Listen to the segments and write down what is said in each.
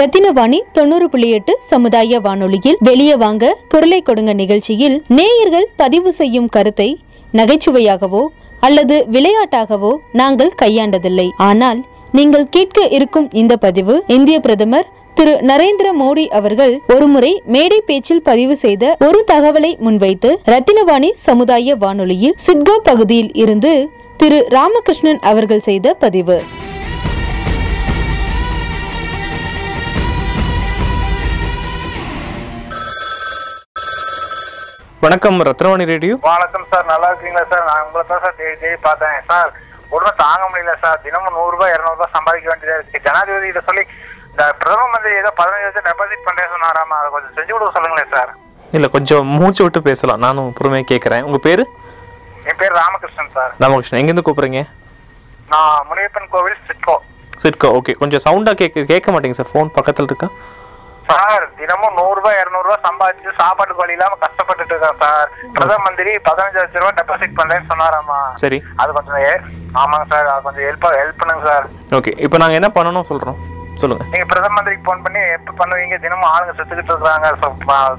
ரத்தினவாணி தொண்ணூறு புள்ளி எட்டு சமுதாய வானொலியில் வெளியே வாங்க குரலை கொடுங்க நிகழ்ச்சியில் நேயர்கள் பதிவு செய்யும் கருத்தை நகைச்சுவையாகவோ அல்லது விளையாட்டாகவோ நாங்கள் கையாண்டதில்லை. ஆனால் நீங்கள் கேட்க இருக்கும் இந்த பதிவு இந்திய பிரதமர் திரு. நரேந்திர மோடி அவர்கள் ஒருமுறை மேடை பேச்சில் பதிவு செய்த ஒரு தகவலை முன்வைத்து ரத்தினவாணி சமுதாய வானொலியில் சிட்கோ பகுதியில் இருந்து திரு. ராமகிருஷ்ணன் அவர்கள் செய்த பதிவு. வணக்கம் ரத்னவாணி ரேடியோ. வணக்கம் சார் நல்லா இருக்கீங்களா சார்? நான் உங்களை தான் சார் தேடி தேடி பார்த்தேன். சார் உடனே தாங்க முடியல சார். தினமும் நூறு ரூபாய் இருநூறு ரூபாய் சம்பாதிக்க வேண்டியதா இருக்கு. ஜனாதிபதி இதை சொல்லி இந்த பிரதம மந்திரி ஏதோ பதினஞ்சு லட்சம் டெபாசிட் பண்றேன்னு சொன்னாராமா? அதை கொஞ்சம் செஞ்சு கொடுக்க சொல்லுங்களேன் சார். இல்ல கொஞ்சம் மூச்சு விட்டு பேசலாம். நானும் பொறுமையா கேட்கறேன் உங்க பேரு? என் பேர் ராமகிருஷ்ணன் சார். ராமகிருஷ்ணன். எங்கேருந்து கூப்பிடுறீங்க? நான் முனியப்பன் கோவில் சிட்கோ. சிட்கோ. ஓகே. கொஞ்சம் சவுண்டா கேட்க கேட்க மாட்டேங்க சார். ஃபோன் பக்கத்துல இருக்கா? சார் தினமும் நூறு ரூபாய் இருநூறு ரூபாய் சம்பாதிச்சு சாப்பாட்டுக்கு வழி இல்லாம கஷ்டப்பட்டுட்டு இருக்கேன் சார். பிரதம மந்திரி பதினஞ்சு லட்சம் ரூபாய் டெபாசிட் பண்றேன்னு சொன்னாராமா சரி. அது கொஞ்சம் ஆமாங்க சார் அது கொஞ்சம் ஹெல்ப் ஹெல்ப் பண்ணுங்க சார். ஓகே இப்போ நாங்க என்ன பண்ணணும் சொல்றோம்? சொல்லுங்க. நீங்க பிரதம மந்திரிக்கு போன் பண்ணி எப்ப பண்ணுவீங்க? தினமும் ஆளுங்க செத்துக்கிட்டு இருக்காங்க.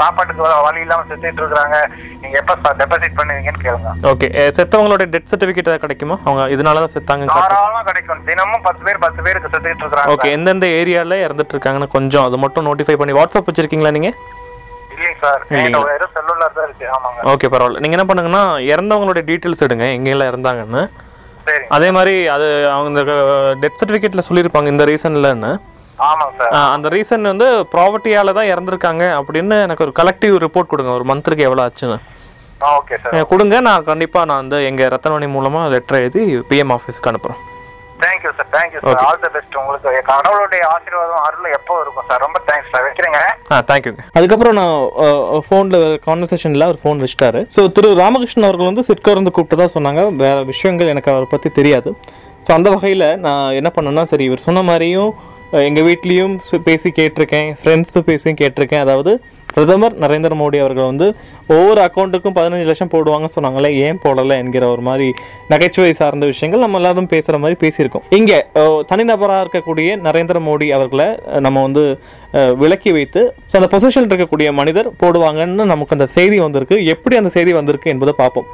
சாப்பாட்டுக்கு வழி இல்லாம செத்துக்கிட்டு இருக்காங்க. நீங்க எப்ப டெபாசிட் பண்ணுவீங்கன்னு கேளுங்க. ஓகே செத்தவங்களோட டெத் சர்டிஃபிகேட் கிடைக்குமா? அவங்க இதனால தான் செத்தாங்க தாராளமா கிடைக்கும். தினமும் பத்து பேர் பத்து பேருக்கு செத்துக்கிட்டு இருக்காங்க. ஓகே எந்தெந்த ஏரியால இறந்துட்டு இருக்காங்கன்னு கொஞ்சம் அது மட்டும் நோட்டிஃபை பண்ணி வாட்ஸ்அப் வச்சிருக்கீங்களா நீங்க? ஓகே பரவாயில்ல. நீங்க என்ன பண்ணுங்கன்னா இறந்தவங்களோட டீட்டெயில்ஸ் எடுங்க. எங்கெல்லாம் இறந்தாங்கன்னு. சரி அதே மாதிரி அது அவங்க டெத் சர்டிஃபிகேட்ல சொல்லியிருப்பாங்க இந்த ரீசன்லன்னு அந்த ரீசன் வந்து ப்ராப்பர்ட்டியால தான் இறந்துருக்காங்க அப்படின்னு எனக்கு ஒரு கலெக்டிவ் ரிப்போர்ட் கொடுங்க. ஒரு மந்த்துக்கு எவ்வளோ ஆச்சுன்னு. கொடுங்க. நான் கண்டிப்பா நான் வந்து எங்க ரத்தனவாணி மூலமா லெட்டர் எழுதி பிஎம் ஆஃபீஸ்க்கு அனுப்புறேன். Thank you sir thank you sir all the best உங்களுக்கு கடவுளுடைய ஆசீர்வாதம் அருள் எப்போ இருக்கும் சார் ரொம்ப தேங்க்ஸ் சார் ஆ தேங்க்யூங்க அதுக்கப்புறம் நான் ஃபோனில் கான்வர்சேஷனில் அவர் ஃபோன் வச்சிட்டாரு. ஸோ திரு ராமகிருஷ்ணன் அவர்கள் வந்து சிட்கோ இருந்து கூப்பிட்டு தான் சொன்னாங்க. வேற விஷயங்கள் எனக்கு அவரை பற்றி தெரியாது. ஸோ அந்த வகையில் நான் என்ன பண்ணேன்னா சரி இவர் சொன்ன மாதிரியும் எங்கள் வீட்லேயும் பேசி கேட்டிருக்கேன். ஃப்ரெண்ட்ஸும் பேசியும் கேட்டிருக்கேன். அதாவது பிரதமர் நரேந்திர மோடி அவர்கள் வந்து ஒவ்வொரு அக்கௌண்ட்டுக்கும் பதினஞ்சு லட்சம் போடுவாங்கன்னு சொன்னாங்களே ஏன் போடலை என்கிற ஒரு மாதிரி நகைச்சுவை சார்ந்த விஷயங்கள் நம்ம எல்லாரும் பேசுகிற மாதிரி பேசியிருக்கோம். இங்கே தனிநபராக இருக்கக்கூடிய நரேந்திர மோடி அவர்களை நம்ம வந்து விலக்கி வைத்து ஸோ அந்த பொசிஷன் இருக்கக்கூடிய மனிதர் போடுவாங்கன்னு நமக்கு அந்த செய்தி வந்திருக்கு. எப்படி அந்த செய்தி வந்திருக்கு என்பதை பார்ப்போம்.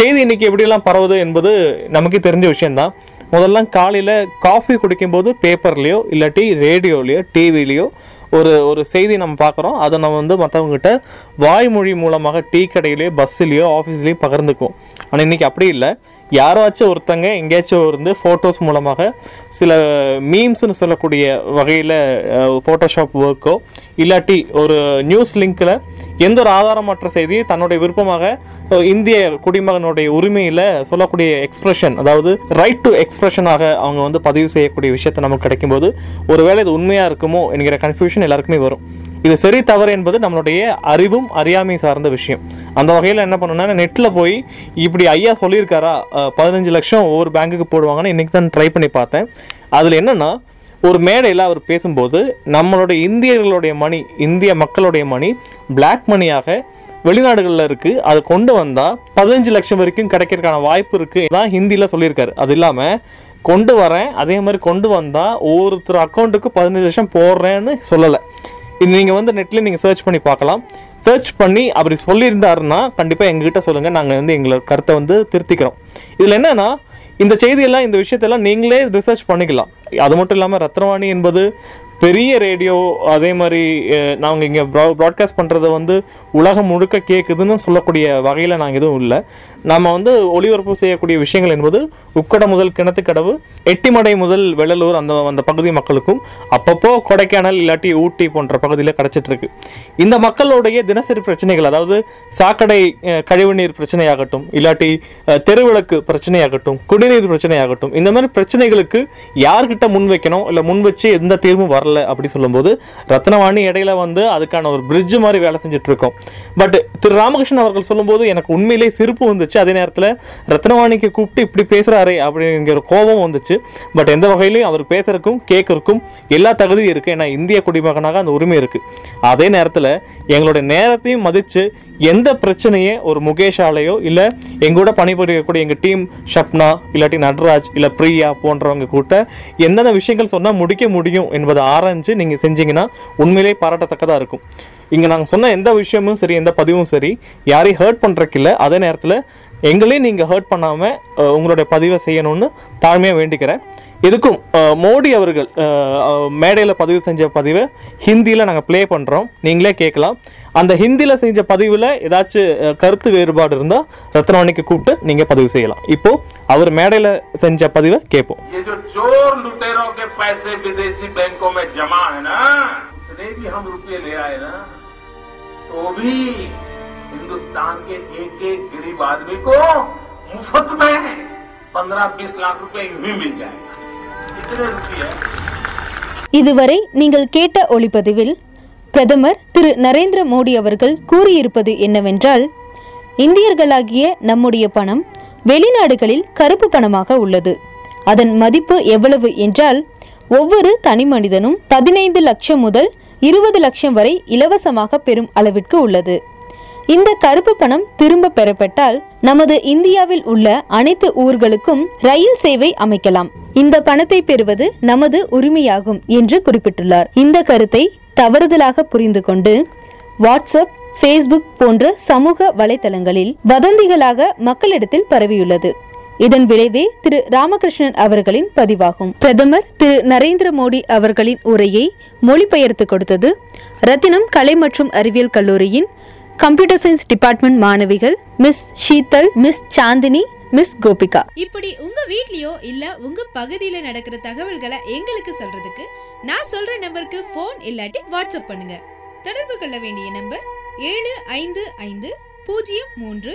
செய்தி இன்னைக்கு எப்படியெல்லாம் பரவுது என்பது நமக்கு தெரிஞ்ச விஷயம்தான். முதல்லாம் காலையில் காஃபி குடிக்கும்போது பேப்பர்லேயோ இல்லாட்டி ரேடியோலையோ டிவிலேயோ ஒரு ஒரு செய்தி நம்ம பார்க்குறோம். அதை நம்ம வந்து மற்றவங்ககிட்ட வாய்மொழி மூலமாக டீ கடையிலேயோ பஸ்ஸுலேயோ ஆஃபீஸ்லேயோ பகிர்ந்துக்குவோம். ஆனால் இன்றைக்கி அப்படி இல்லை. யாராச்சும் ஒருத்தங்க எங்கேயாச்சும் இருந்து ஃபோட்டோஸ் மூலமாக சில மீம்ஸ்னு சொல்லக்கூடிய வகையில் ஃபோட்டோஷாப் ஒர்க்கோ இல்லாட்டி ஒரு நியூஸ் லிங்க்கில் எந்த ஒரு ஆதாரமற்ற செய்தியை தன்னுடைய விருப்பமாக இந்திய குடிமகனுடைய உரிமையில் சொல்லக்கூடிய எக்ஸ்பிரஷன் அதாவது ரைட் டு எக்ஸ்பிரஷனாக அவங்க வந்து பதிவு செய்யக்கூடிய விஷயத்தை நமக்கு கிடைக்கும்போது ஒருவேளை இது உண்மையாக இருக்குமோ என்கிற கன்ஃபியூஷன் எல்லாருக்குமே வரும். இது சரி தவறு என்பது நம்மளுடைய அறிவும் அறியாமை சார்ந்த விஷயம். அந்த வகையில் என்ன பண்ணணும்னா நெட்டில் போய் இப்படி ஐயா சொல்லியிருக்காரா பதினஞ்சு லட்சம் ஒவ்வொரு பேங்க்குக்கு போடுவாங்கன்னு இன்றைக்கி தான் ட்ரை பண்ணி பார்த்தேன். அதில் என்னென்னா ஒரு மேடையில் அவர் பேசும்போது நம்மளுடைய இந்தியர்களுடைய மணி இந்திய மக்களுடைய மணி பிளாக் மணியாக வெளிநாடுகளில் இருக்குது அது கொண்டு வந்தால் பதினஞ்சு லட்சம் வரைக்கும் கிடைக்கிறதுக்கான வாய்ப்பு இருக்குது தான் ஹிந்தியில் சொல்லியிருக்காரு. அது இல்லாமல் கொண்டு வரேன் அதே மாதிரி கொண்டு வந்தால் ஒவ்வொருத்தர் அக்கௌண்ட்டுக்கு பதினஞ்சு லட்சம் போடுறேன்னு சொல்லலை. இது நீங்கள் வந்து நெட்டில் நீங்கள் சர்ச் பண்ணி பார்க்கலாம். சர்ச் பண்ணி அப்படி சொல்லியிருந்தாருன்னா கண்டிப்பாக எங்ககிட்ட சொல்லுங்கள் நாங்கள் வந்து எங்களோட கருத்தை வந்து திருத்திக்கிறோம். இதில் என்னென்னா இந்த செய்தியெல்லாம் இந்த விஷயத்தெல்லாம் நீங்களே ரிசர்ச் பண்ணிக்கலாம். அது மட்டும் இல்லாமல் ரத்னவாணி என்பது பெரிய ரேடியோ அதே மாதிரி நாங்கள் இங்கே ப்ரா ப்ராட்காஸ்ட் பண்ணுறது வந்து உலகம் முழுக்க கேட்குதுன்னு சொல்லக்கூடிய வகையில் நாங்கள் எதுவும் இல்லை. நம்ம வந்து ஒளிபரப்பு செய்யக்கூடிய விஷயங்கள் என்பது உக்கட முதல் கிணத்துக்கடவு எட்டிமடை முதல் வெள்ளலூர் அந்த அந்த பகுதி மக்களுக்கும் அப்பப்போ கொடைக்கானல் இல்லாட்டி ஊட்டி போன்ற பகுதியில் கிடச்சிட்டு இருக்கு. இந்த மக்களுடைய தினசரி பிரச்சனைகள் அதாவது சாக்கடை கழிவுநீர் பிரச்சனையாகட்டும் இல்லாட்டி தெருவிளக்கு பிரச்சனையாகட்டும் குடிநீர் பிரச்சனையாகட்டும் இந்த மாதிரி பிரச்சனைகளுக்கு யார்கிட்ட முன் வைக்கணும் இல்லை முன் வச்சு எந்த தீர்வும் வரல அப்படி சொல்லும்போது ரத்னவாணி இடையில வந்து அதுக்கான ஒரு பிரிட்ஜ் மாதிரி வேலை செஞ்சுட்டு இருக்கோம். பட் திரு ராமகிருஷ்ணன் அவர்கள் சொல்லும்போது எனக்கு உண்மையிலே சிரிப்பு வந்து வந்துச்சு அதே நேரத்தில் ரத்னவாணிக்கு கூப்பிட்டு இப்படி பேசுகிறாரே அப்படிங்கிற கோபம் வந்துச்சு. பட் எந்த வகையிலையும் அவர் பேசுறதுக்கும் கேட்கறக்கும் எல்லா தகுதியும் இருக்குது ஏன்னா இந்திய குடிமகனாக அந்த உரிமை இருக்குது அதே நேரத்தில் எங்களுடைய நேரத்தையும் மதித்து எந்த பிரச்சனையே ஒரு முகேஷாலேயோ இல்லை எங்கூட பணிபுரியக்கூடிய எங்கள் டீம் ஷப்னா இல்லாட்டி நட்ராஜ் இல்லை பிரியா போன்றவங்க கூட்ட எந்தெந்த விஷயங்கள் சொன்னால் முடிக்க முடியும் என்பதை ஆராய்ஞ்சு நீங்கள் செஞ்சீங்கன்னா உண்மையிலே பாராட்டத்தக்கதாக இருக்கும். இங்கே நாங்கள் சொன்ன எந்த விஷயமும் சரி எந்த பதிவும் சரி யாரையும் ஹர்ட் பண்ணுறக்கு இல்லை அதே நேரத்தில் எங்களையும் நீங்கள் ஹர்ட் பண்ணாமல் உங்களுடைய பதிவை செய்யணும்னு தாழ்மையாக வேண்டிக்கிறேன். இதுக்கும் மோடி அவர்கள் மேடையில் பதிவு செஞ்ச பதிவை ஹிந்தியில் நாங்கள் ப்ளே பண்ணுறோம் நீங்களே கேட்கலாம். அந்த ஹிந்தியில் செஞ்ச பதிவில் ஏதாச்சும் கருத்து வேறுபாடு இருந்தால் ரத்னவாணிக்கு கூப்பிட்டு நீங்கள் பதிவு செய்யலாம். இப்போது அவர் மேடையில் செஞ்ச பதிவை கேட்போம். ये तो भी हिंदुस्तान के एक एक गरीब आदमी को मुफ्त में पंद्रह बीस लाख रुपए यूं ही मिल जाएगा कितने रुपये இதுவரை நீங்கள் கேட்ட ஒளிப்பதிவில் பிரதமர் திரு நரேந்திர மோடி அவர்கள் கூறியிருப்பது என்னவென்றால் இந்தியர்களாகிய நம்முடைய பணம் வெளிநாடுகளில் கருப்பு பணமாக உள்ளது அதன் மதிப்பு எவ்வளவு என்றால் ஒவ்வொரு தனி மனிதனும் பதினைந்து லட்சம் முதல் இருபது லட்சம் வரை இலவசமாக பெறும் அளவிற்கு உள்ளது. இந்த கருப்பு பணம் திரும்ப பெறப்பட்டால் நமது இந்தியாவில் உள்ள அனைத்து ஊர்களுக்கும் ரயில் சேவை அமைக்கலாம். இந்த பணத்தை பெறுவது நமது உரிமையாகும் என்று குறிப்பிட்டுள்ளார். இந்த கருத்தை தவறுதலாக புரிந்து கொண்டு வாட்ஸ்அப் ஃபேஸ்புக் போன்ற சமூக வலைதளங்களில் வதந்திகளாக மக்களிடத்தில் பரவியுள்ளது. இதன் விளைவே திரு ராமகிருஷ்ணன் அவர்களின் பதிவாகும். பிரதமர் திரு நரேந்திர மோடி அவர்களின் உரையை மொழிபெயர்த்து கொடுத்தது ரத்தினம் கலை மற்றும் அறிவியல் கல்லூரியின் கம்ப்யூட்டர் சயின்ஸ் டிபார்ட்மெண்ட் மாணவிகள் miss Sheethal miss Chandini miss Gopika. இப்படி உங்க வீட்லயோ இல்ல உங்க பகுதியில நடக்கிற தகவல்களை எங்களுக்கு சொல்றதுக்கு நான் சொல்ற நம்பருக்கு ஃபோன் இல்லாட்டி வாட்ஸ்அப் பண்ணுங்க. தொடர்பு கொள்ள வேண்டிய நம்பர் ஏழு ஐந்து ஐந்து பூஜ்ஜியம் மூன்று